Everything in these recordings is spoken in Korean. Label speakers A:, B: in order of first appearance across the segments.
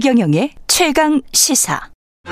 A: 최경영의 최강 시사.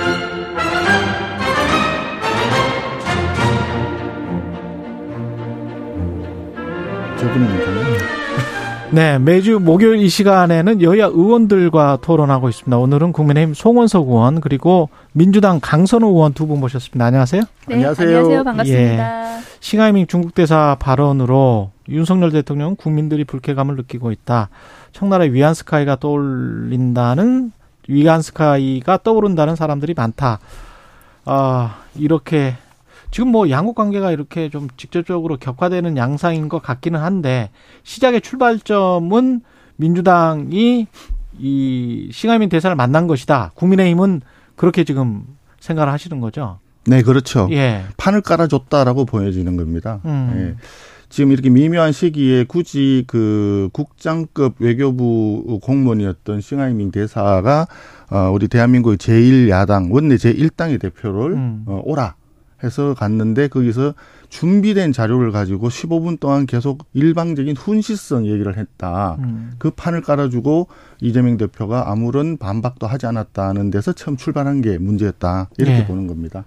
B: 네, 매주 목요일 이 시간에는 여야 의원들과 토론하고 있습니다. 오늘은 국민의힘 송원석 의원 그리고 민주당 강선우 의원 두 분 모셨습니다. 안녕하세요.
C: 네, 안녕하세요. 안녕하세요. 반갑습니다.
B: 예, 싱하이밍 중국 대사 발언으로 윤석열 대통령 국민들이 불쾌감을 느끼고 있다. 청나라의 위안스카이가 떠올린다는 위안스카이가 떠오른다는 사람들이 많다. 아, 이렇게 지금 뭐 양국 관계가 이렇게 좀 직접적으로 격화되는 양상인 것 같기는 한데 시작의 출발점은 민주당이 이 싱하민 대사를 만난 것이다. 국민의힘은 그렇게 지금 생각을 하시는 거죠.
D: 네, 그렇죠. 예. 판을 깔아줬다라고 보여지는 겁니다. 음. 예. 지금 이렇게 미묘한 시기에 굳이 그 국장급 외교부 공무원이었던 싱하이밍 대사가 어 우리 대한민국의 제1야당 원내 제1당의 대표를 음. 어 오라 해서 갔는데 거기서 준비된 자료를 가지고 15분 동안 계속 일방적인 훈시성 얘기를 했다. 음. 그 판을 깔아주고 이재명 대표가 아무런 반박도 하지 않았다는 데서 처음 출발한 게 문제였다. 이렇게 네. 보는 겁니다.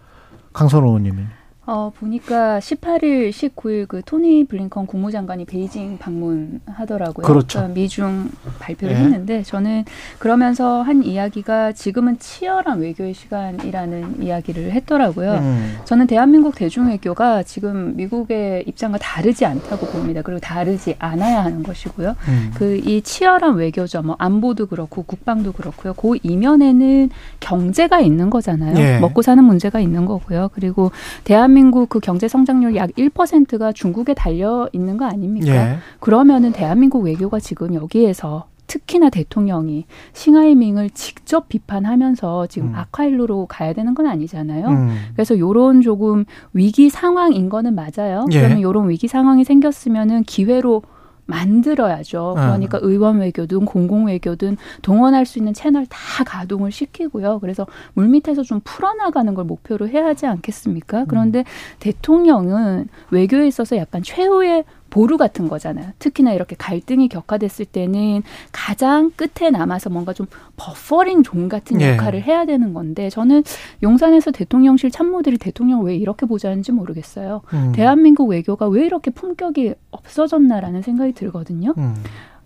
B: 강선호 의원님이.
C: 어, 보니까 18일, 19일 그 토니 블링컨 국무장관이 베이징 방문하더라고요.
B: 그렇죠.
C: 그러니까 미중 발표를 네. 했는데 저는 그러면서 한 이야기가 지금은 치열한 외교의 시간이라는 이야기를 했더라고요. 음. 저는 대한민국 대중외교가 지금 미국의 입장과 다르지 않다고 봅니다. 그리고 다르지 않아야 하는 것이고요. 음. 그이 치열한 외교죠. 뭐 안보도 그렇고 국방도 그렇고요. 그 이면에는 경제가 있는 거잖아요. 네. 먹고 사는 문제가 있는 거고요. 그리고 대한 대한민국 그 경제 성장률 약 1%가 중국에 달려 있는 거 아닙니까? 예. 그러면은 대한민국 외교가 지금 여기에서 특히나 대통령이 싱하이밍을 직접 비판하면서 지금 음. 악화일로로 가야 되는 건 아니잖아요. 음. 그래서 요런 조금 위기 상황인 거는 맞아요. 예. 그러면 요런 위기 상황이 생겼으면은 기회로 만들어야죠. 아. 그러니까 음. 의원 외교든 공공 외교든 동원할 수 있는 채널 다 가동을 시키고요. 그래서 물밑에서 좀 풀어나가는 걸 목표로 해야 하지 않겠습니까? 그런데 음. 대통령은 외교에 있어서 약간 최후의 보루 같은 거잖아요. 특히나 이렇게 갈등이 격화됐을 때는 가장 끝에 남아서 뭔가 좀 buffering zone 같은 예. 역할을 예. 해야 되는 건데 저는 용산에서 대통령실 참모들이 대통령 왜 이렇게 보좌하는지 모르겠어요. 음. 대한민국 외교가 왜 이렇게 품격이 없어졌나라는 생각이 들거든요. 음.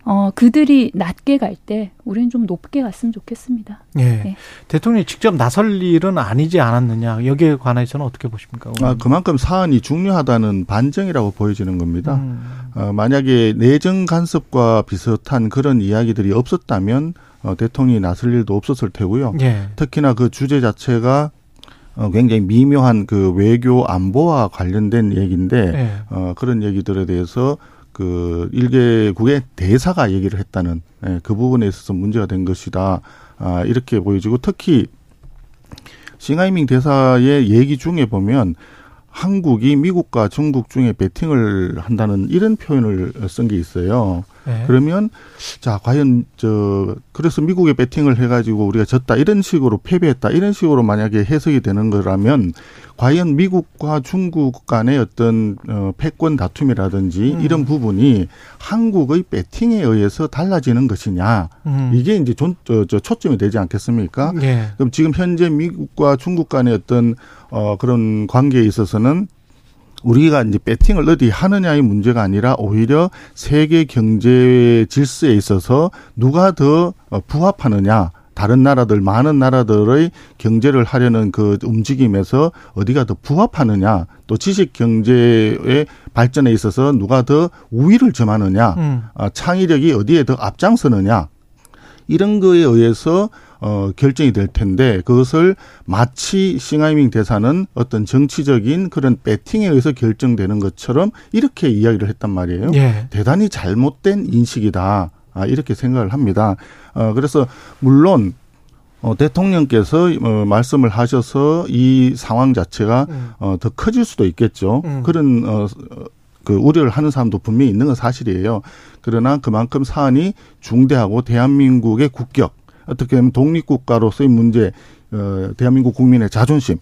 C: 어, 그들이 낮게 갈 때 우리는 좀 높게 갔으면 좋겠습니다.
B: 예. 네. 대통령이 직접 나설 일은 아니지 않았느냐. 여기에 관해서는 어떻게 보십니까?
D: 아, 그만큼 사안이 중요하다는 반증이라고 보여지는 겁니다. 음. 어, 만약에 내정 간섭과 비슷한 그런 이야기들이 없었다면 어, 대통령이 나설 일도 없었을 테고요. 예. 특히나 그 주제 자체가 어, 굉장히 미묘한 그 외교 안보와 관련된 얘기인데 예. 어, 그런 얘기들에 대해서 그 일개국의 대사가 얘기를 했다는 예, 그 부분에 있어서 문제가 된 것이다. 아, 이렇게 보여지고 특히 싱하이밍 대사의 얘기 중에 보면 한국이 미국과 중국 중에 배팅을 한다는 이런 표현을 쓴 게 있어요. 네. 그러면 자 과연 저 그래서 미국에 배팅을 해가지고 우리가 졌다 이런 식으로 패배했다 이런 식으로 만약에 해석이 되는 거라면 과연 미국과 중국 간의 어떤 어 패권 다툼이라든지 음. 이런 부분이 한국의 배팅에 의해서 달라지는 것이냐 음. 이게 이제 전, 저, 저 초점이 되지 않겠습니까? 네. 그럼 지금 현재 미국과 중국 간의 어떤 어 그런 관계에 있어서는 우리가 이제 배팅을 어디 하느냐의 문제가 아니라 오히려 세계 경제 질서에 있어서 누가 더 어, 부합하느냐. 다른 나라들 많은 나라들의 경제를 하려는 그 움직임에서 어디가 더 부합하느냐 또 지식 경제의 발전에 있어서 누가 더 우위를 점하느냐 음. 아, 창의력이 어디에 더 앞장서느냐 이런 거에 의해서 어, 결정이 될 텐데 그것을 마치 싱하이밍 대사는 어떤 정치적인 그런 배팅에 의해서 결정되는 것처럼 이렇게 이야기를 했단 말이에요. 예. 대단히 잘못된 인식이다. 아, 이렇게 생각을 합니다. 어, 그래서 물론 어, 대통령께서 어, 말씀을 하셔서 이 상황 자체가 음. 어, 더 커질 수도 있겠죠. 음. 그런 어, 그 우려를 하는 사람도 분명히 있는 건 사실이에요. 그러나 그만큼 사안이 중대하고 대한민국의 국격 어떻게 보면 독립국가로서의 문제, 어, 대한민국 국민의 자존심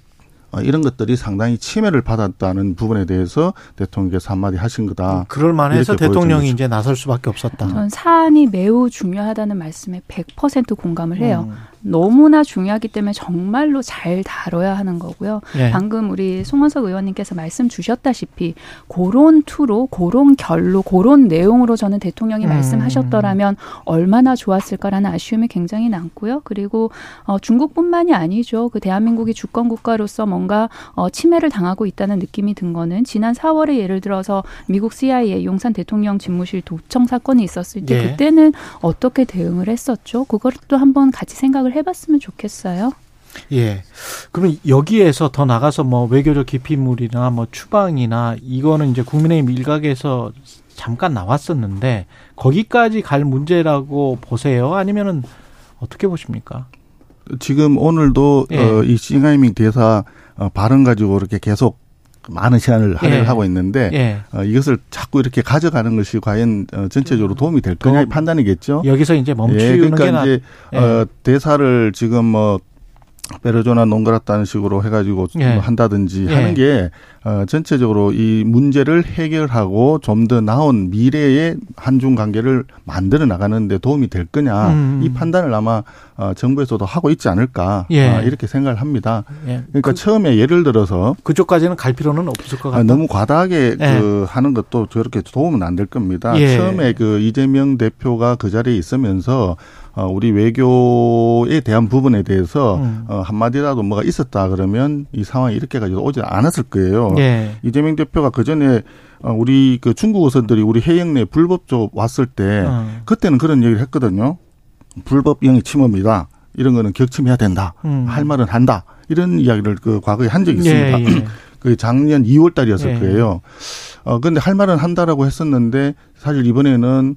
D: 어, 이런 것들이 상당히 침해를 받았다는 부분에 대해서 대통령께서 한마디 하신 거다. 음,
B: 그럴 만해서 대통령이 이제 나설 수밖에 없었다.
C: 전 사안이 매우 중요하다는 말씀에 100% 공감을 해요. 음. 너무나 중요하기 때문에 정말로 잘 다뤄야 하는 거고요. 예. 방금 우리 송원석 의원님께서 말씀 주셨다시피 고런 투로 고런 결로 고런 내용으로 저는 대통령이 음. 말씀하셨더라면 얼마나 좋았을까라는 아쉬움이 굉장히 남고요. 그리고 어, 중국뿐만이 아니죠. 그 대한민국이 주권 국가로서 뭔가 어, 침해를 당하고 있다는 느낌이 든 거는 지난 4월에 예를 들어서 미국 CIA 용산 대통령 집무실 도청 사건이 있었을 때 예. 그때는 어떻게 대응을 했었죠? 그것도 한번 같이 생각을 해봤으면 좋겠어요.
B: 예. 그러면 여기에서 더 나가서 뭐 외교적 기피물이나 뭐 추방이나 이거는 이제 국민의힘 일각에서 잠깐 나왔었는데 거기까지 갈 문제라고 보세요? 아니면은 어떻게 보십니까?
D: 지금 오늘도 예. 어, 이 싱하이밍 대사 어, 발언 가지고 이렇게 계속 많은 시간을 할애를 예. 하고 있는데 예. 어, 이것을 자꾸 이렇게 가져가는 것이 과연 어, 전체적으로 도움이 될 거냐의 판단이겠죠.
B: 여기서 이제 멈추는 예, 그러니까 이제
D: 예. 어, 대사를 지금 뭐 베르조나 농그라다는 식으로 해가지고 예. 한다든지 예. 하는 게 어, 전체적으로 이 문제를 해결하고 좀 더 나은 미래의 한중 관계를 만들어 나가는데 도움이 될 거냐 음. 이 판단을 아마 어, 정부에서도 하고 있지 않을까 예. 어, 이렇게 생각을 합니다. 예. 그러니까 그, 처음에 예를 들어서
B: 그쪽까지는 갈 필요는 없을 것. 아,
D: 너무 과다하게 예. 그 하는 것도 저렇게 도움은 안 될 겁니다. 예. 처음에 그 이재명 대표가 그 자리에 있으면서 어, 우리 외교에 대한 부분에 대해서 음. 어, 한마디라도 뭐가 있었다 그러면 이 상황이 이렇게까지 오지 않았을 거예요. 예. 이재명 대표가 그 전에 어, 우리 그 중국 어선들이 우리 해영 내 불법적 왔을 때 음. 그때는 그런 얘기를 했거든요. 불법 영의 침범이다. 이런 거는 격침해야 된다. 음. 할 말은 한다. 이런 이야기를 그 과거에 한 적이 있습니다. 예, 예. 그 작년 2월 달이었을 예. 거예요. 어, 근데 할 말은 한다라고 했었는데 사실 이번에는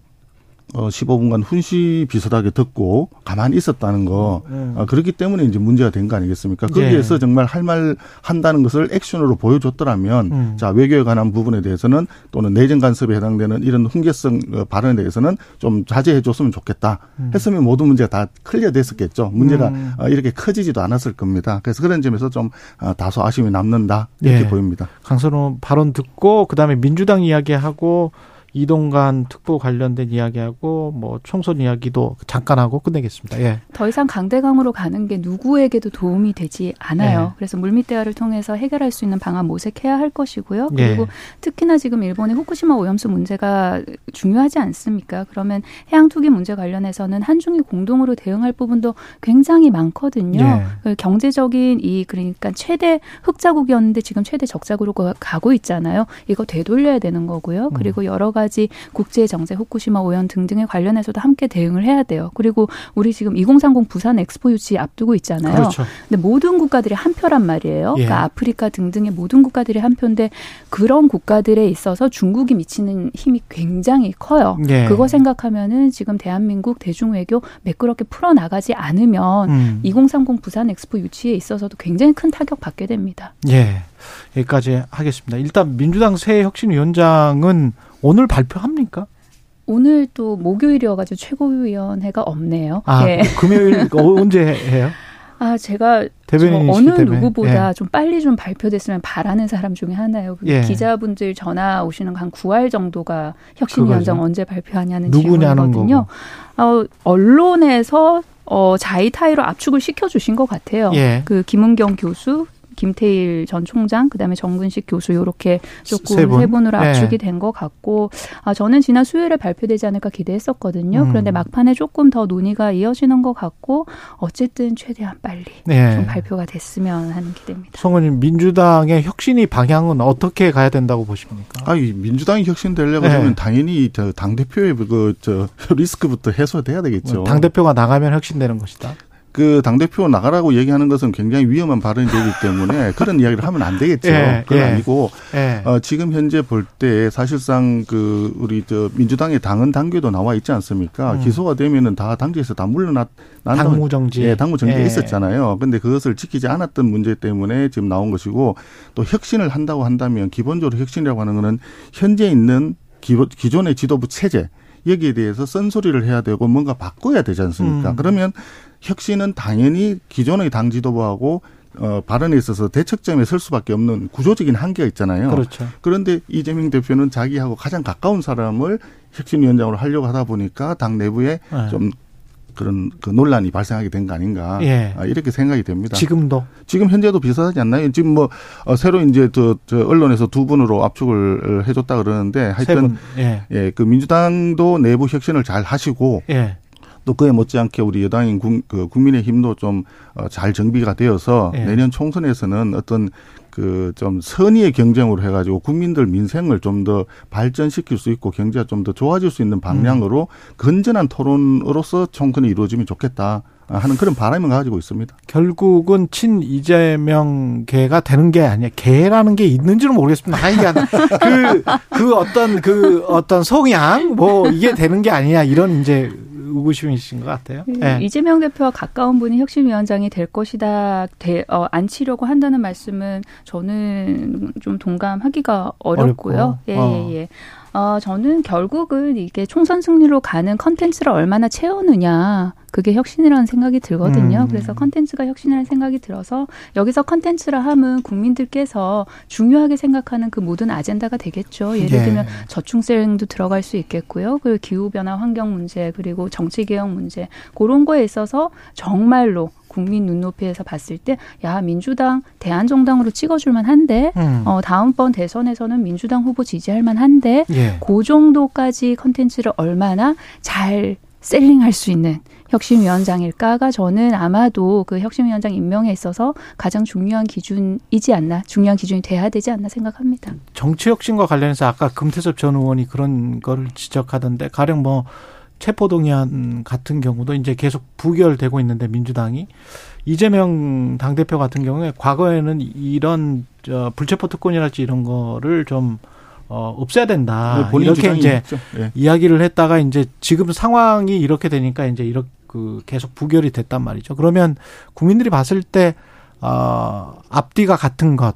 D: 어 15분간 훈시 비슷하게 듣고 가만히 있었다는 거 음. 어, 그렇기 때문에 이제 문제가 된 거 아니겠습니까? 거기에서 네. 정말 할 말 한다는 것을 액션으로 보여줬더라면 음. 자 외교에 관한 부분에 대해서는 또는 내정 간섭에 해당되는 이런 훈계성 어, 발언에 대해서는 좀 자제해 줬으면 좋겠다 음. 했으면 모든 문제가 다 클리어됐었겠죠. 문제가 음. 어, 이렇게 커지지도 않았을 겁니다. 그래서 그런 점에서 좀 어, 다소 아쉬움이 남는다 이렇게 네. 보입니다.
B: 강선호 발언 듣고 그다음에 민주당 이야기하고 이동관 특보 관련된 이야기하고 뭐 총선 이야기도 잠깐 하고 끝내겠습니다. 예.
C: 더 이상 강대강으로 가는 게 누구에게도 도움이 되지 않아요. 예. 그래서 물밑 대화를 통해서 해결할 수 있는 방안 모색해야 할 것이고요. 예. 그리고 예. 특히나 지금 일본의 후쿠시마 오염수 문제가 중요하지 않습니까? 그러면 해양 투기 문제 관련해서는 한중이 공동으로 대응할 부분도 굉장히 많거든요. 예. 그 경제적인 이 그러니까 최대 흑자국이었는데 지금 최대 적자국으로 가고 있잖아요. 이거 되돌려야 되는 거고요. 그리고 여러 가지 국제 정세, 후쿠시마 오염 등등에 관련해서도 함께 대응을 해야 돼요. 그리고 우리 지금 2030 부산 엑스포 유치 앞두고 있잖아요. 그렇죠. 근데 모든 국가들이 한 표란 말이에요. 예. 그러니까 아프리카 등등의 모든 국가들이 한 표인데 그런 국가들에 있어서 중국이 미치는 힘이 굉장히 커요. 예. 그거 생각하면은 지금 대한민국 대중외교 매끄럽게 풀어 나가지 않으면 음. 2030 부산 엑스포 유치에 있어서도 굉장히 큰 타격 받게 됩니다.
B: 예. 여기까지 하겠습니다. 일단 민주당 새 혁신위원장은 오늘 발표합니까?
C: 오늘 또 목요일이어가지고 최고위원회가 없네요.
B: 아, 예. 금요일 언제 해요?
C: 아, 제가 어느 때문에. 누구보다 예. 좀 빨리 좀 발표됐으면 바라는 사람 중에 하나예요. 예. 기자분들 전화 오시는 한 9월 정도가 혁신위원장 언제 발표하냐는 질문이거든요. 어, 언론에서 어, 자의타의로 압축을 시켜주신 것 같아요. 예. 그 김은경 교수, 김태일 전 총장, 그다음에 정근식 교수 요렇게 조금 세, 분? 세 분으로 네. 압축이 된것 같고 아 저는 지난 수요일에 발표되지 않을까 기대했었거든요. 음. 그런데 막판에 조금 더 논의가 이어지는 것 같고 어쨌든 최대한 빨리 네. 좀 발표가 됐으면 하는 기대입니다.
B: 성원님 민주당의 혁신이 방향은 어떻게 가야 된다고 보십니까?
D: 아, 민주당이 혁신되려고 네. 하면 당연히 당 대표의 그저 리스크부터 해소돼야 되겠죠.
B: 당 대표가 나가면 혁신되는 것이다.
D: 그 당대표 나가라고 얘기하는 것은 굉장히 위험한 발언이 되기 때문에 그런 이야기를 하면 안 되겠죠. 예, 그건 예, 아니고 예. 어, 지금 현재 볼 때 사실상 그 우리 저 민주당의 당은 당규도 나와 있지 않습니까? 음. 기소가 되면은 다 당직에서 다 물러났
B: 당무 정지.
D: 예, 당무 정지가 예. 있었잖아요. 근데 그것을 지키지 않았던 문제 때문에 지금 나온 것이고 또 혁신을 한다고 한다면 기본적으로 혁신이라고 하는 거는 현재 있는 기존의 지도부 체제 여기에 대해서 쓴소리를 해야 되고 뭔가 바꿔야 되지 않습니까? 음. 그러면 혁신은 당연히 기존의 당 지도부하고 어, 발언에 있어서 대척점에 설 수밖에 없는 구조적인 한계가 있잖아요.
B: 그렇죠.
D: 그런데 이재명 대표는 자기하고 가장 가까운 사람을 혁신위원장으로 하려고 하다 보니까 당 내부에 네. 좀 그런 그 논란이 발생하게 된 거 아닌가 예. 아, 이렇게 생각이 됩니다.
B: 지금도
D: 지금 현재도 비슷하지 않나요? 지금 뭐 어, 새로 이제 저, 저 언론에서 두 분으로 압축을 해줬다 그러는데 하여튼 예. 예, 그 민주당도 내부 혁신을 잘 하시고 예. 또 그에 못지않게 우리 여당인 국, 그 국민의힘도 좀잘 어, 정비가 되어서 예. 내년 총선에서는 어떤 그 좀 선의의 경쟁으로 해가지고 국민들 민생을 좀 더 발전시킬 수 있고 경제가 좀 더 좋아질 수 있는 방향으로 음. 건전한 토론으로서 총선이 이루어지면 좋겠다. 하는 그런 바람을 가지고 있습니다.
B: 결국은 친 이재명 개가 되는 게 아니야. 개라는 게 있는지는 모르겠습니다. 하여간 그, 그 어떤 그 어떤 성향 뭐 이게 되는 게 아니냐 이런 이제 의구심이신 것 같아요.
C: 네. 이재명 대표와 가까운 분이 혁신위원장이 될 것이다, 되, 어, 앉히려고 한다는 말씀은 저는 좀 동감하기가 어렵고요. 어렵고. 예, 어. 예, 예. 어, 저는 결국은 이게 총선 승리로 가는 컨텐츠를 얼마나 채우느냐. 그게 혁신이라는 생각이 들거든요. 음. 그래서 컨텐츠가 혁신이라는 생각이 들어서 여기서 컨텐츠라 함은 국민들께서 중요하게 생각하는 그 모든 아젠다가 되겠죠. 예를 예. 들면 저출생도 들어갈 수 있겠고요. 그리고 기후 변화 환경 문제 그리고 정치 개혁 문제 그런 거에 있어서 정말로 국민 눈높이에서 봤을 때 야 민주당 대한정당으로 찍어줄 만 한데 음. 어, 다음번 대선에서는 민주당 후보 지지할 만한데 예. 그 정도까지 컨텐츠를 얼마나 잘 셀링할 수 있는 혁신위원장일까가 저는 아마도 그 혁신위원장 임명에 있어서 가장 중요한 기준이지 않나, 중요한 기준이 돼야 되지 않나 생각합니다.
B: 정치 혁신과 관련해서 아까 금태섭 전 의원이 그런 거를 지적하던데 가령 뭐 체포동의안 같은 경우도 이제 계속 부결되고 있는데 민주당이 이재명 당대표 같은 경우에 과거에는 이런 저 불체포 특권이랄지 이런 거를 좀 어, 없애야 된다. 네, 이렇게 이제 네. 이야기를 했다가 이제 지금 상황이 이렇게 되니까 이제 이렇게 그 계속 부결이 됐단 말이죠. 그러면 국민들이 봤을 때 어, 앞뒤가 같은 것,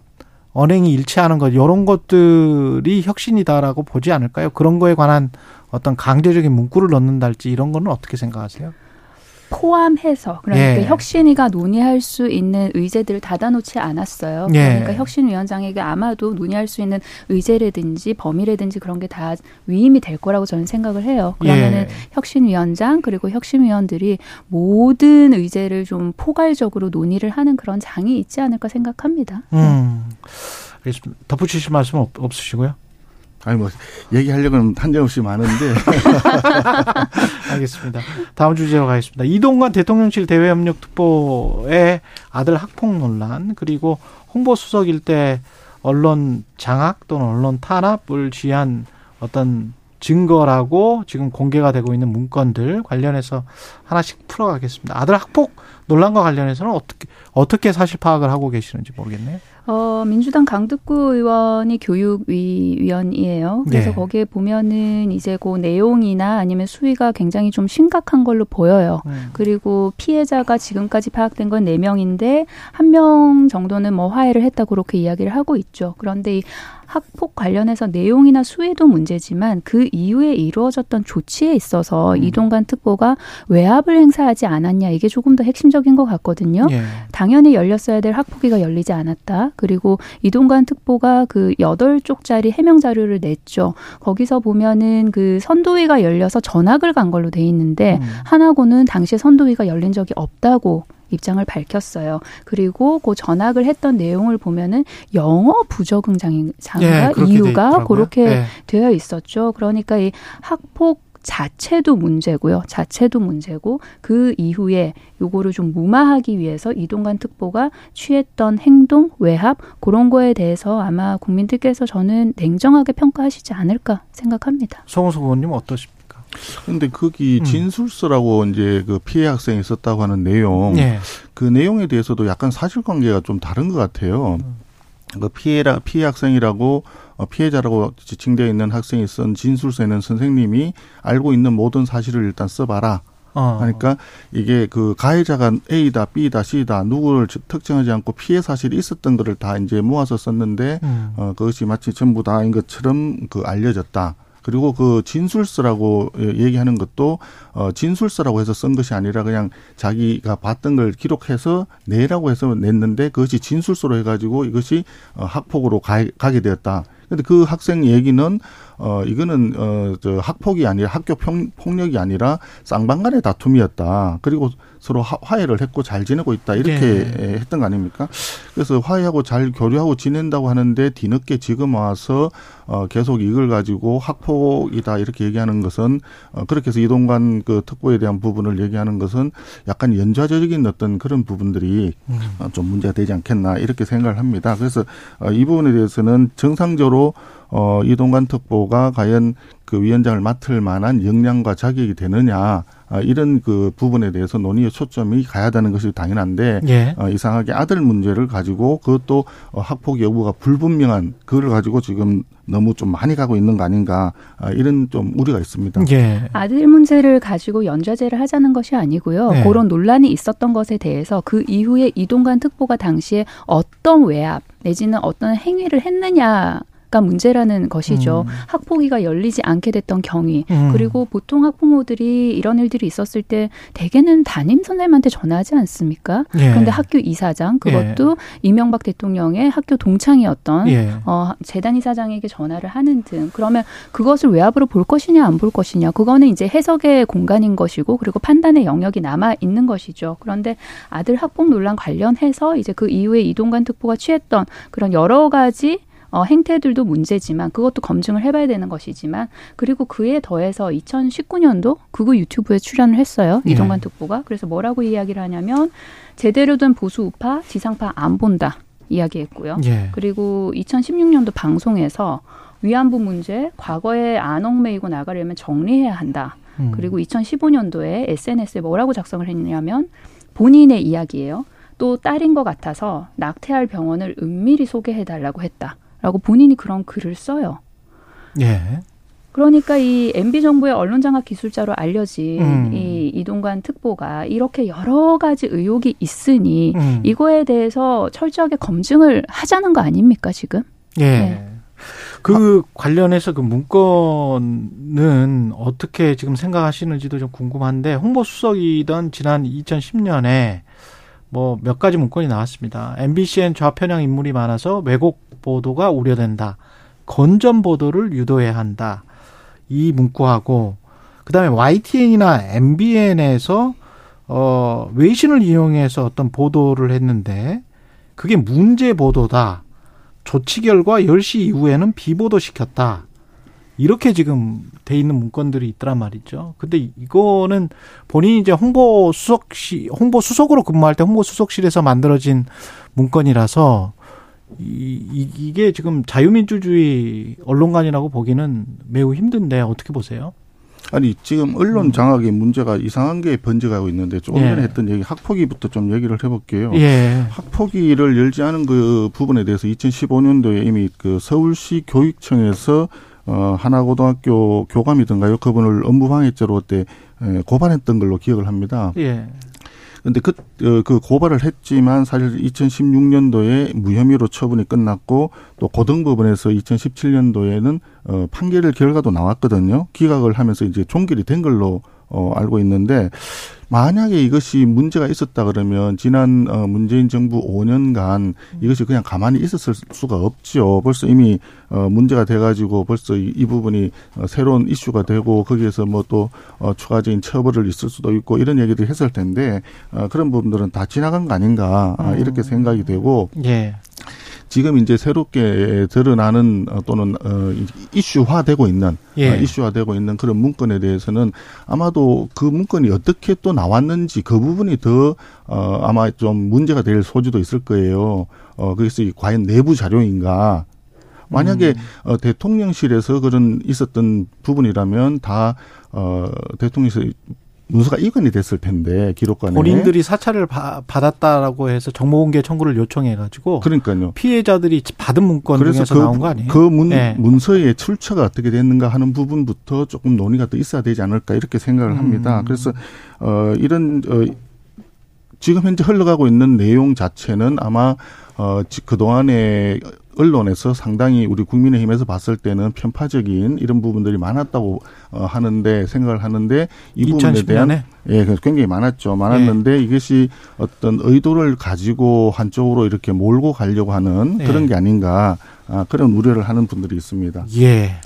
B: 언행이 일치하는 것 이런 것들이 혁신이다라고 보지 않을까요? 그런 거에 관한 어떤 강제적인 문구를 넣는달지 이런 거는 어떻게 생각하세요?
C: 포함해서 그러니까 예. 혁신위가 논의할 수 있는 의제들을 닫아놓지 않았어요. 예. 그러니까 혁신위원장에게 아마도 논의할 수 있는 의제라든지 범위라든지 그런 게 다 위임이 될 거라고 저는 생각을 해요. 그러면은 예. 혁신위원장 그리고 혁신위원들이 모든 의제를 좀 포괄적으로 논의를 하는 그런 장이 있지 않을까 생각합니다. 음.
B: 덧붙이실 말씀 없, 없으시고요?
D: 아니 뭐 얘기하려고는 한정없이 많은데
B: 알겠습니다. 다음 주제로 가겠습니다. 이동관 대통령실 대외협력특보의 아들 학폭 논란 그리고 홍보 수석일 때 언론 장악 또는 언론 탄압을 지한 어떤 증거라고 지금 공개가 되고 있는 문건들 관련해서 하나씩 풀어가겠습니다. 아들 학폭 논란과 관련해서는 어떻게 어떻게 사실 파악을 하고 계시는지 모르겠네요.
C: 어, 민주당 강득구 의원이 교육위원이에요. 그래서 네. 거기에 보면은 이제 그 내용이나 아니면 수위가 굉장히 좀 심각한 걸로 보여요. 음. 그리고 피해자가 지금까지 파악된 건 네명인데한 명 정도는 뭐 화해를 했다고 그렇게 이야기를 하고 있죠. 그런데 이 학폭 관련해서 내용이나 수위도 문제지만 그 이후에 이루어졌던 조치에 있어서 음. 이동관 특보가 외압을 행사하지 않았냐 이게 조금 더 핵심적인 것 같거든요. 예. 당연히 열렸어야 될 학폭위가 열리지 않았다. 그리고 이동관 특보가 그 여덟 쪽짜리 해명 자료를 냈죠. 거기서 보면은 그 선도위가 열려서 전학을 간 걸로 돼 있는데 음. 하나고는 당시에 선도위가 열린 적이 없다고 입장을 밝혔어요. 그리고 그 전학을 했던 내용을 보면은 영어 부적응장인가 네, 이유가 그렇게 네. 되어 있었죠. 그러니까 이 학폭 자체도 문제고요. 자체도 문제고 그 이후에 요거를 좀 무마하기 위해서 이동관 특보가 취했던 행동, 외압 그런 거에 대해서 아마 국민들께서 저는 냉정하게 평가하시지 않을까 생각합니다.
B: 송호석 의원님 어떠십니까?
D: 근데 거기 음. 진술서라고 음. 이제 그 피해 학생이 썼다고 하는 내용, 네. 그 내용에 대해서도 약간 사실관계가 좀 다른 것 같아요. 음. 그 피해라 피해 학생이라고 어, 피해자라고 지칭되어 있는 학생이 쓴 진술서에는 선생님이 알고 있는 모든 사실을 일단 써봐라. 어. 그러니까 이게 그 가해자가 A다, B다, C다 누구를 특정하지 않고 피해 사실이 있었던 거를 다 이제 모아서 썼는데 음. 어, 그것이 마치 전부 다인 것처럼 그 알려졌다. 그리고 그 진술서라고 얘기하는 것도 어 진술서라고 해서 쓴 것이 아니라 그냥 자기가 봤던 걸 기록해서 내라고 해서 냈는데 그것이 진술서로 해가지고 이것이 어 학폭으로 가, 가게 되었다. 근데 그 학생 얘기는 어 이거는 어저 학폭이 아니라 학교 폭력이 아니라 쌍방간의 다툼이었다. 그리고 서로 화 해를 했고 잘 지내고 있다 이렇게 네. 했던 거 아닙니까? 그래서 화해하고 잘 교류하고 지낸다고 하는데 뒤늦게 지금 와서 어 계속 이걸 가지고 학폭이다 이렇게 얘기하는 것은 어 그렇게 해서 이동관 그 특보에 대한 부분을 얘기하는 것은 약간 연좌적인 어떤 그런 부분들이 음. 어, 좀 문제가 되지 않겠나 이렇게 생각을 합니다. 그래서 어, 이 부분에 대해서는 정상적으로 어 이동관 특보가 과연 그 위원장을 맡을 만한 역량과 자격이 되느냐 아, 이런 그 부분에 대해서 논의의 초점이 가야 되는 것이 당연한데 예. 어, 이상하게 아들 문제를 가지고 그것도 어, 학폭 여부가 불분명한 그걸 가지고 지금 너무 좀 많이 가고 있는 거 아닌가 아, 이런 좀 우려가 있습니다.
C: 예. 아들 문제를 가지고 연좌제를 하자는 것이 아니고요. 예. 그런 논란이 있었던 것에 대해서 그 이후에 이동관 특보가 당시에 어떤 외압 내지는 어떤 행위를 했느냐 가 문제라는 것이죠. 음. 학폭위가 열리지 않게 됐던 경위 음. 그리고 보통 학부모들이 이런 일들이 있었을 때 대개는 담임 선생님한테 전화하지 않습니까? 예. 그런데 학교 이사장 그것도 예. 이명박 대통령의 학교 동창이었던 예. 어, 재단 이사장에게 전화를 하는 등 그러면 그것을 외압으로 볼 것이냐 안 볼 것이냐 그거는 이제 해석의 공간인 것이고 그리고 판단의 영역이 남아 있는 것이죠. 그런데 아들 학폭 논란 관련해서 이제 그 이후에 이동관 특보가 취했던 그런 여러 가지 어, 행태들도 문제지만 그것도 검증을 해봐야 되는 것이지만 그리고 그에 더해서 2019년도 그거 유튜브에 출연을 했어요 예. 이동관 특보가 그래서 뭐라고 이야기를 하냐면 제대로 된 보수 우파 지상파 안 본다 이야기했고요. 예. 그리고 2016년도 방송에서 위안부 문제 과거에 안 얽매이고 나가려면 정리해야 한다. 음. 그리고 2015년도에 SNS에 뭐라고 작성을 했냐면 본인의 이야기예요. 또 딸인 것 같아서 낙태할 병원을 은밀히 소개해달라고 했다. 라고 본인이 그런 글을 써요. 예. 그러니까 이 MB 정부의 언론장악 기술자로 알려진 음. 이 이동관 특보가 이렇게 여러 가지 의혹이 있으니 음. 이거에 대해서 철저하게 검증을 하자는 거 아닙니까 지금?
B: 예. 네. 그 아. 관련해서 그 문건은 어떻게 지금 생각하시는지도 좀 궁금한데 홍보 수석이던 지난 2010년에 뭐 몇 가지 문건이 나왔습니다. MBC엔 좌편향 인물이 많아서 왜곡 보도가 우려된다. 건전 보도를 유도해야 한다. 이 문구하고 그다음에 YTN이나 MBN에서 어 외신을 이용해서 어떤 보도를 했는데 그게 문제 보도다. 조치 결과 10시 이후에는 비보도 시켰다. 이렇게 지금 돼 있는 문건들이 있더란 말이죠. 근데 이거는 본인이 이제 홍보 수석시 홍보 수석으로 근무할 때 홍보 수석실에서 만들어진 문건이라서 이, 이 게 지금 자유민주주의 언론관이라고 보기는 매우 힘든데 어떻게 보세요?
D: 아니 지금 언론 음. 장악의 문제가 이상한 게 번져가고 있는데 조금 전에 예. 했던 얘기 학폭위부터 좀 얘기를 해볼게요. 예. 학폭위를 열지 않은 그 부분에 대해서 2015년도에 이미 그 서울시 교육청에서 어 하나고등학교 교감이든가요 그분을 업무방해죄로 그때 고발했던 걸로 기억을 합니다. 예. 근데 그, 어, 그 고발을 했지만 사실 2016년도에 무혐의로 처분이 끝났고 또 고등법원에서 2017년도에는 어, 판결 결과도 나왔거든요. 기각을 하면서 이제 종결이 된 걸로 어, 알고 있는데 만약에 이것이 문제가 있었다 그러면 지난 어, 문재인 정부 5년간 이것이 그냥 가만히 있었을 수가 없죠. 벌써 이미 어, 문제가 돼 가지고 벌써 이, 이 부분이 어, 새로운 이슈가 되고 거기에서 뭐 또 어, 추가적인 처벌을 있을 수도 있고 이런 얘기를 했을 텐데 어, 그런 부분들은 다 지나간 거 아닌가 아, 이렇게 생각이 되고. 예. 지금 이제 새롭게 드러나는 어, 또는 어 이슈화되고 있는 예. 어, 이슈화되고 있는 그런 문건에 대해서는 아마도 그 문건이 어떻게 또 나왔는지 그 부분이 더 어, 아마 좀 문제가 될 소지도 있을 거예요. 어, 그래서 과연 내부 자료인가 만약에 음. 어, 대통령실에서 그런 있었던 부분이라면 다 어, 대통령실 문서가 이관이 됐을 텐데 기록관에
B: 본인들이 사찰을 바, 받았다라고 해서 정보공개 청구를 요청해가지고 그러니까요 피해자들이 받은 문건 중에서 그, 나온 거 아니에요?
D: 그 문, 네. 문서의 출처가 어떻게 됐는가 하는 부분부터 조금 논의가 더 있어야 되지 않을까 이렇게 생각을 합니다. 음. 그래서 어 이런 어 지금 현재 흘러가고 있는 내용 자체는 아마 어, 그동안에 언론에서 상당히 우리 국민의힘에서 봤을 때는 편파적인 이런 부분들이 많았다고 어, 하는데 생각을 하는데 이 부분에 대한 예 굉장히 많았죠 많았는데 예. 이것이 어떤 의도를 가지고 한쪽으로 이렇게 몰고 가려고 하는 예. 그런 게 아닌가 아, 그런 우려를 하는 분들이 있습니다.
B: 예.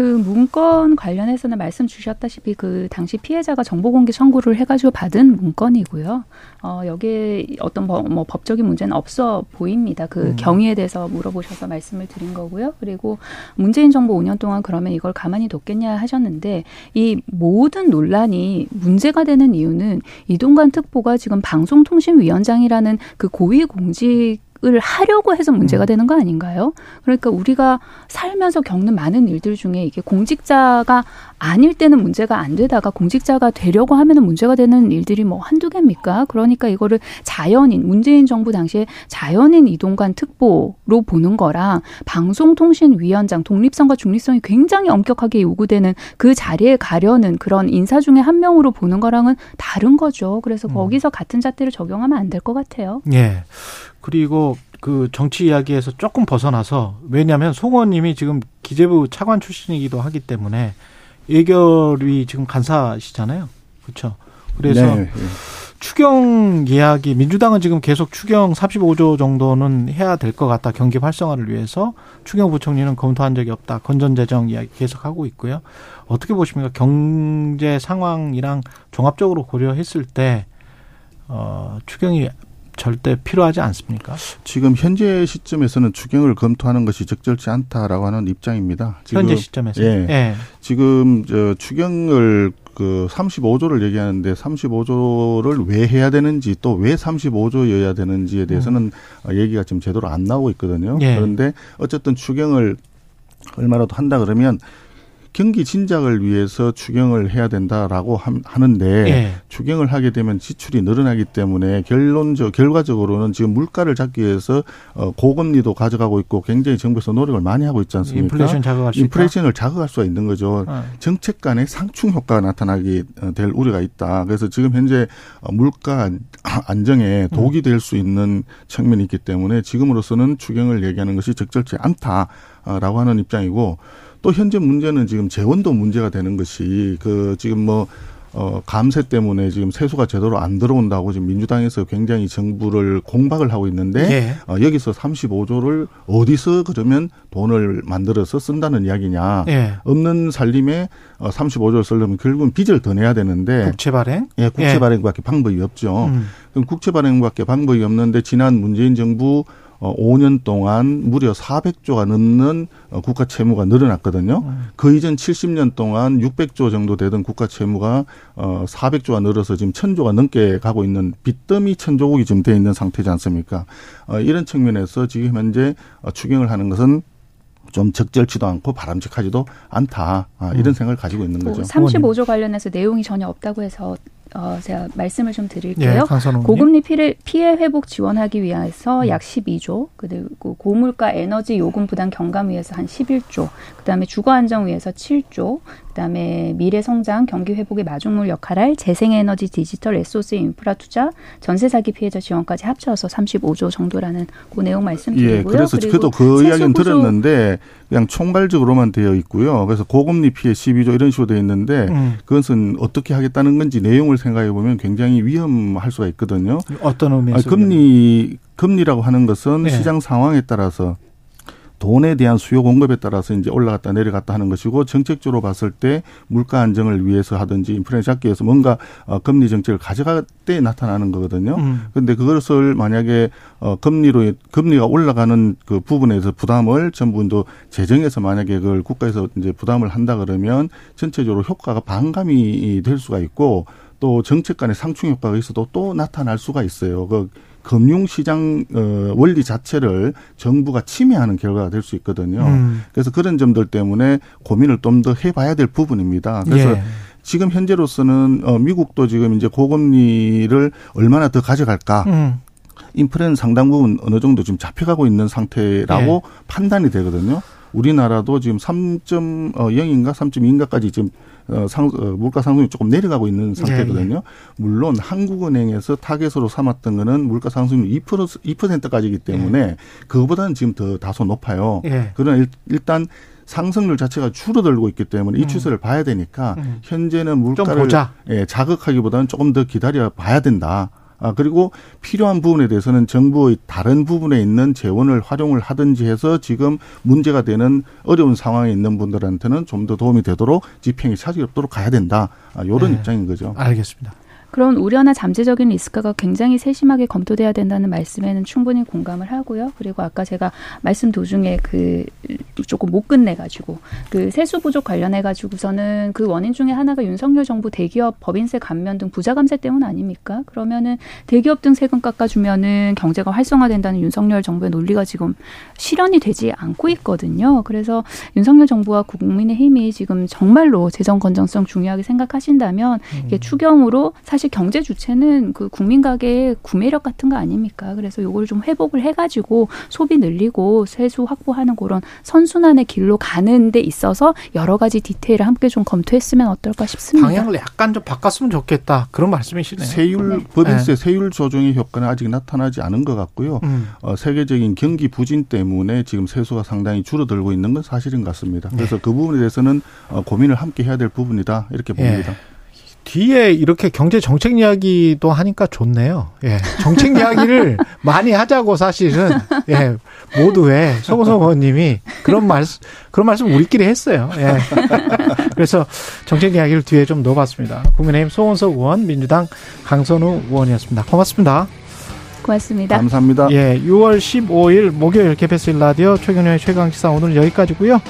C: 그 문건 관련해서는 말씀 주셨다시피 그 당시 피해자가 정보 공개 청구를 해가지고 받은 문건이고요. 어, 여기에 어떤 뭐, 뭐 법적인 문제는 없어 보입니다. 그 음. 경위에 대해서 물어보셔서 말씀을 드린 거고요. 그리고 문재인 정부 5년 동안 그러면 이걸 가만히 뒀겠냐 하셨는데 이 모든 논란이 문제가 되는 이유는 이동관 특보가 지금 방송통신위원장이라는 그 고위 공직 을 하려고 해서 문제가 음. 되는 거 아닌가요? 그러니까 우리가 살면서 겪는 많은 일들 중에 이게 공직자가 아닐 때는 문제가 안 되다가 공직자가 되려고 하면은 문제가 되는 일들이 뭐 한두 개입니까? 그러니까 이거를 자연인 문재인 정부 당시에 자연인 이동관 특보로 보는 거랑 방송통신위원장 독립성과 중립성이 굉장히 엄격하게 요구되는 그 자리에 가려는 그런 인사 중에 한 명으로 보는 거랑은 다른 거죠. 그래서 음. 거기서 같은 잣대를 적용하면 안 될 것 같아요.
B: 예. 그리고 그 정치 이야기에서 조금 벗어나서 왜냐하면 송원님이 지금 기재부 차관 출신이기도 하기 때문에 예결위 지금 간사시잖아요. 그렇죠. 그래서 네, 네. 추경 이야기 민주당은 지금 계속 추경 35조 정도는 해야 될 것 같다. 경기 활성화를 위해서 추경 부총리는 검토한 적이 없다. 건전 재정 이야기 계속 하고 있고요. 어떻게 보십니까? 경제 상황이랑 종합적으로 고려했을 때 어, 추경이 절대 필요하지 않습니까?
D: 지금 현재 시점에서는 추경을 검토하는 것이 적절치 않다라고 하는 입장입니다.
B: 지금, 현재 시점에서.
D: 예. 예. 지금 저 추경을 그 35조를 얘기하는데 35조를 왜 해야 되는지 또 왜 35조여야 되는지에 대해서는 음. 얘기가 지금 제대로 안 나오고 있거든요. 예. 그런데 어쨌든 추경을 얼마라도 한다 그러면 경기 진작을 위해서 추경을 해야 된다라고 하는데 예. 추경을 하게 되면 지출이 늘어나기 때문에 결론적 결과적으로는 지금 물가를 잡기 위해서 어 고금리도 가져가고 있고 굉장히 정부에서 노력을 많이 하고 있지 않습니까?
B: 인플레이션 자극할 수
D: 인플레이션을 자극할 수가 있는 거죠. 어. 정책 간의 상충 효과가 나타나게 어, 될 우려가 있다. 그래서 지금 현재 어, 물가 안정에 독이 될 수 있는 측면이 있기 때문에 지금으로서는 추경을 얘기하는 것이 적절치 않다라고 하는 입장이고 또 현재 문제는 지금 재원도 문제가 되는 것이 그 지금 뭐 어, 감세 때문에 지금 세수가 제대로 안 들어온다고 지금 민주당에서 굉장히 정부를 공박을 하고 있는데 예. 어, 여기서 35조를 어디서 그러면 돈을 만들어서 쓴다는 이야기냐. 예. 없는 살림에 어, 35조를 쓰려면 결국은 빚을 더 내야 되는데
B: 국채 발행?
D: 예, 국채 예. 발행밖에 방법이 없죠. 음. 그럼 국채 발행밖에 방법이 없는데 지난 문재인 정부 어 5년 동안 무려 400조가 넘는 어, 국가 채무가 늘어났거든요. 음. 그 이전 70년 동안 600조 정도 되던 국가 채무가 어 400조가 늘어서 지금 1000조가 넘게 가고 있는 빚더미 천조국이 지금 돼 있는 상태지 않습니까? 어 이런 측면에서 지금 현재 어, 추경을 하는 것은 좀 적절치도 않고 바람직하지도 않다. 아, 이런 음. 생각을 가지고 있는 거죠.
C: 35조 관련해서 내용이 전혀 없다고 해서 어, 제가 말씀을 좀 드릴게요. 예, 고금리 피해, 피해 회복 지원하기 위해서 음. 약 12조, 그리고 고물가 에너지 요금 부담 경감 위해서 한 11조, 그다음에 주거 안정 위해서 7조, 그다음에 미래 성장, 경기 회복의 마중물 역할할 재생에너지 디지털 에소스 인프라 투자, 전세 사기 피해자 지원까지 합쳐서 35조 정도라는 그 내용 말씀드리고요.
D: 예, 그래서 그래도 그 이야기는 들었는데 그냥 총괄적으로만 되어 있고요. 그래서 고금리 피해 12조 이런 식으로 되어 있는데 음. 그것은 어떻게 하겠다는 건지 내용을 생각해 보면 굉장히 위험할 수가 있거든요.
B: 어떤 의미에서?
D: 금리 금리라고 하는 것은 네. 시장 상황에 따라서 돈에 대한 수요 공급에 따라서 이제 올라갔다 내려갔다 하는 것이고 정책적으로 봤을 때 물가 안정을 위해서 하든지 인플레 잡기 위해서 뭔가 어, 금리 정책을 가져갈 때 나타나는 거거든요. 음. 근데 그것을 만약에 어, 금리로 금리가 올라가는 그 부분에서 부담을 전부도 재정에서 만약에 그걸 국가에서 이제 부담을 한다 그러면 전체적으로 효과가 반감이 될 수가 있고 또 정책 간의 상충 효과가 있어도 또 나타날 수가 있어요. 그 금융시장 어, 원리 자체를 정부가 침해하는 결과가 될 수 있거든요. 음. 그래서 그런 점들 때문에 고민을 좀 더 해봐야 될 부분입니다. 그래서 예. 지금 현재로서는 어, 미국도 지금 이제 고금리를 얼마나 더 가져갈까. 음. 인플레는 상당 부분 어느 정도 지금 잡혀가고 있는 상태라고 예. 판단이 되거든요. 우리나라도 지금 3.0인가 3.2인가까지 지금 어, 상, 어, 물가 상승이 조금 내려가고 있는 상태거든요. 예, 예. 물론 한국은행에서 타겟으로 삼았던 거는 물가 상승률 2% 2%까지이기 때문에 예. 그거보다는 지금 더 다소 높아요. 예. 그러나 일, 단 상승률 자체가 줄어들고 있기 때문에 이 음. 추세를 음. 봐야 되니까 음. 현재는 물가를 예, 자극하기보다는 조금 더 기다려 봐야 된다. 아, 그리고 필요한 부분에 대해서는 정부의 다른 부분에 있는 재원을 활용을 하든지 해서 지금 문제가 되는 어려운 상황에 있는 분들한테는 좀 더 도움이 되도록 집행이 차질이 없도록 가야 된다. 아, 요런 네. 입장인 거죠.
B: 알겠습니다.
C: 그런 우려나 잠재적인 리스크가 굉장히 세심하게 검토돼야 된다는 말씀에는 충분히 공감을 하고요. 그리고 아까 제가 말씀 도중에 그 조금 못 끝내 가지고 그 세수 부족 관련해 가지고서는 그 원인 중에 하나가 윤석열 정부 대기업 법인세 감면 등 부자 감세 때문 아닙니까? 그러면은 대기업 등 세금 깎아주면은 경제가 활성화된다는 윤석열 정부의 논리가 지금 실현이 되지 않고 있거든요. 그래서 윤석열 정부와 국민의힘이 지금 정말로 재정 건전성 중요하게 생각하신다면 이게 음. 추경으로 사실 사실 경제 주체는 그 국민 가게의 구매력 같은 거 아닙니까? 그래서 요걸 좀 회복을 해가지고 소비 늘리고 세수 확보하는 그런 선순환의 길로 가는 데 있어서 여러 가지 디테일을 함께 좀 검토했으면 어떨까 싶습니다.
B: 방향을 약간 좀 바꿨으면 좋겠다. 그런 말씀이시네요.
D: 세율 네. 법인세 네. 세율 조정의 효과는 아직 나타나지 않은 것 같고요. 음. 어, 세계적인 경기 부진 때문에 지금 세수가 상당히 줄어들고 있는 건 사실인 것 같습니다. 그래서 네. 그 부분에 대해서는 어, 고민을 함께 해야 될 부분이다 이렇게 봅니다. 예.
B: 뒤에 이렇게 경제 정책 이야기도 하니까 좋네요. 예. 정책 이야기를 많이 하자고 사실은 예. 모두의 송호석 의원님이 그런 말씀 그런 말씀 우리끼리 했어요. 예. 그래서 정책 이야기를 뒤에 좀 넣어봤습니다. 국민의힘 송원석 의원, 민주당 강선우 의원이었습니다. 고맙습니다.
C: 고맙습니다.
D: 감사합니다.
B: 예, 6월 15일 목요일 KBS 라디오 최경영의 최강시사 오늘 여기까지고요.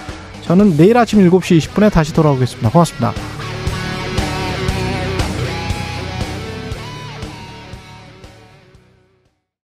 B: 저는 내일 아침 7시 20분에 다시 돌아오겠습니다. 고맙습니다.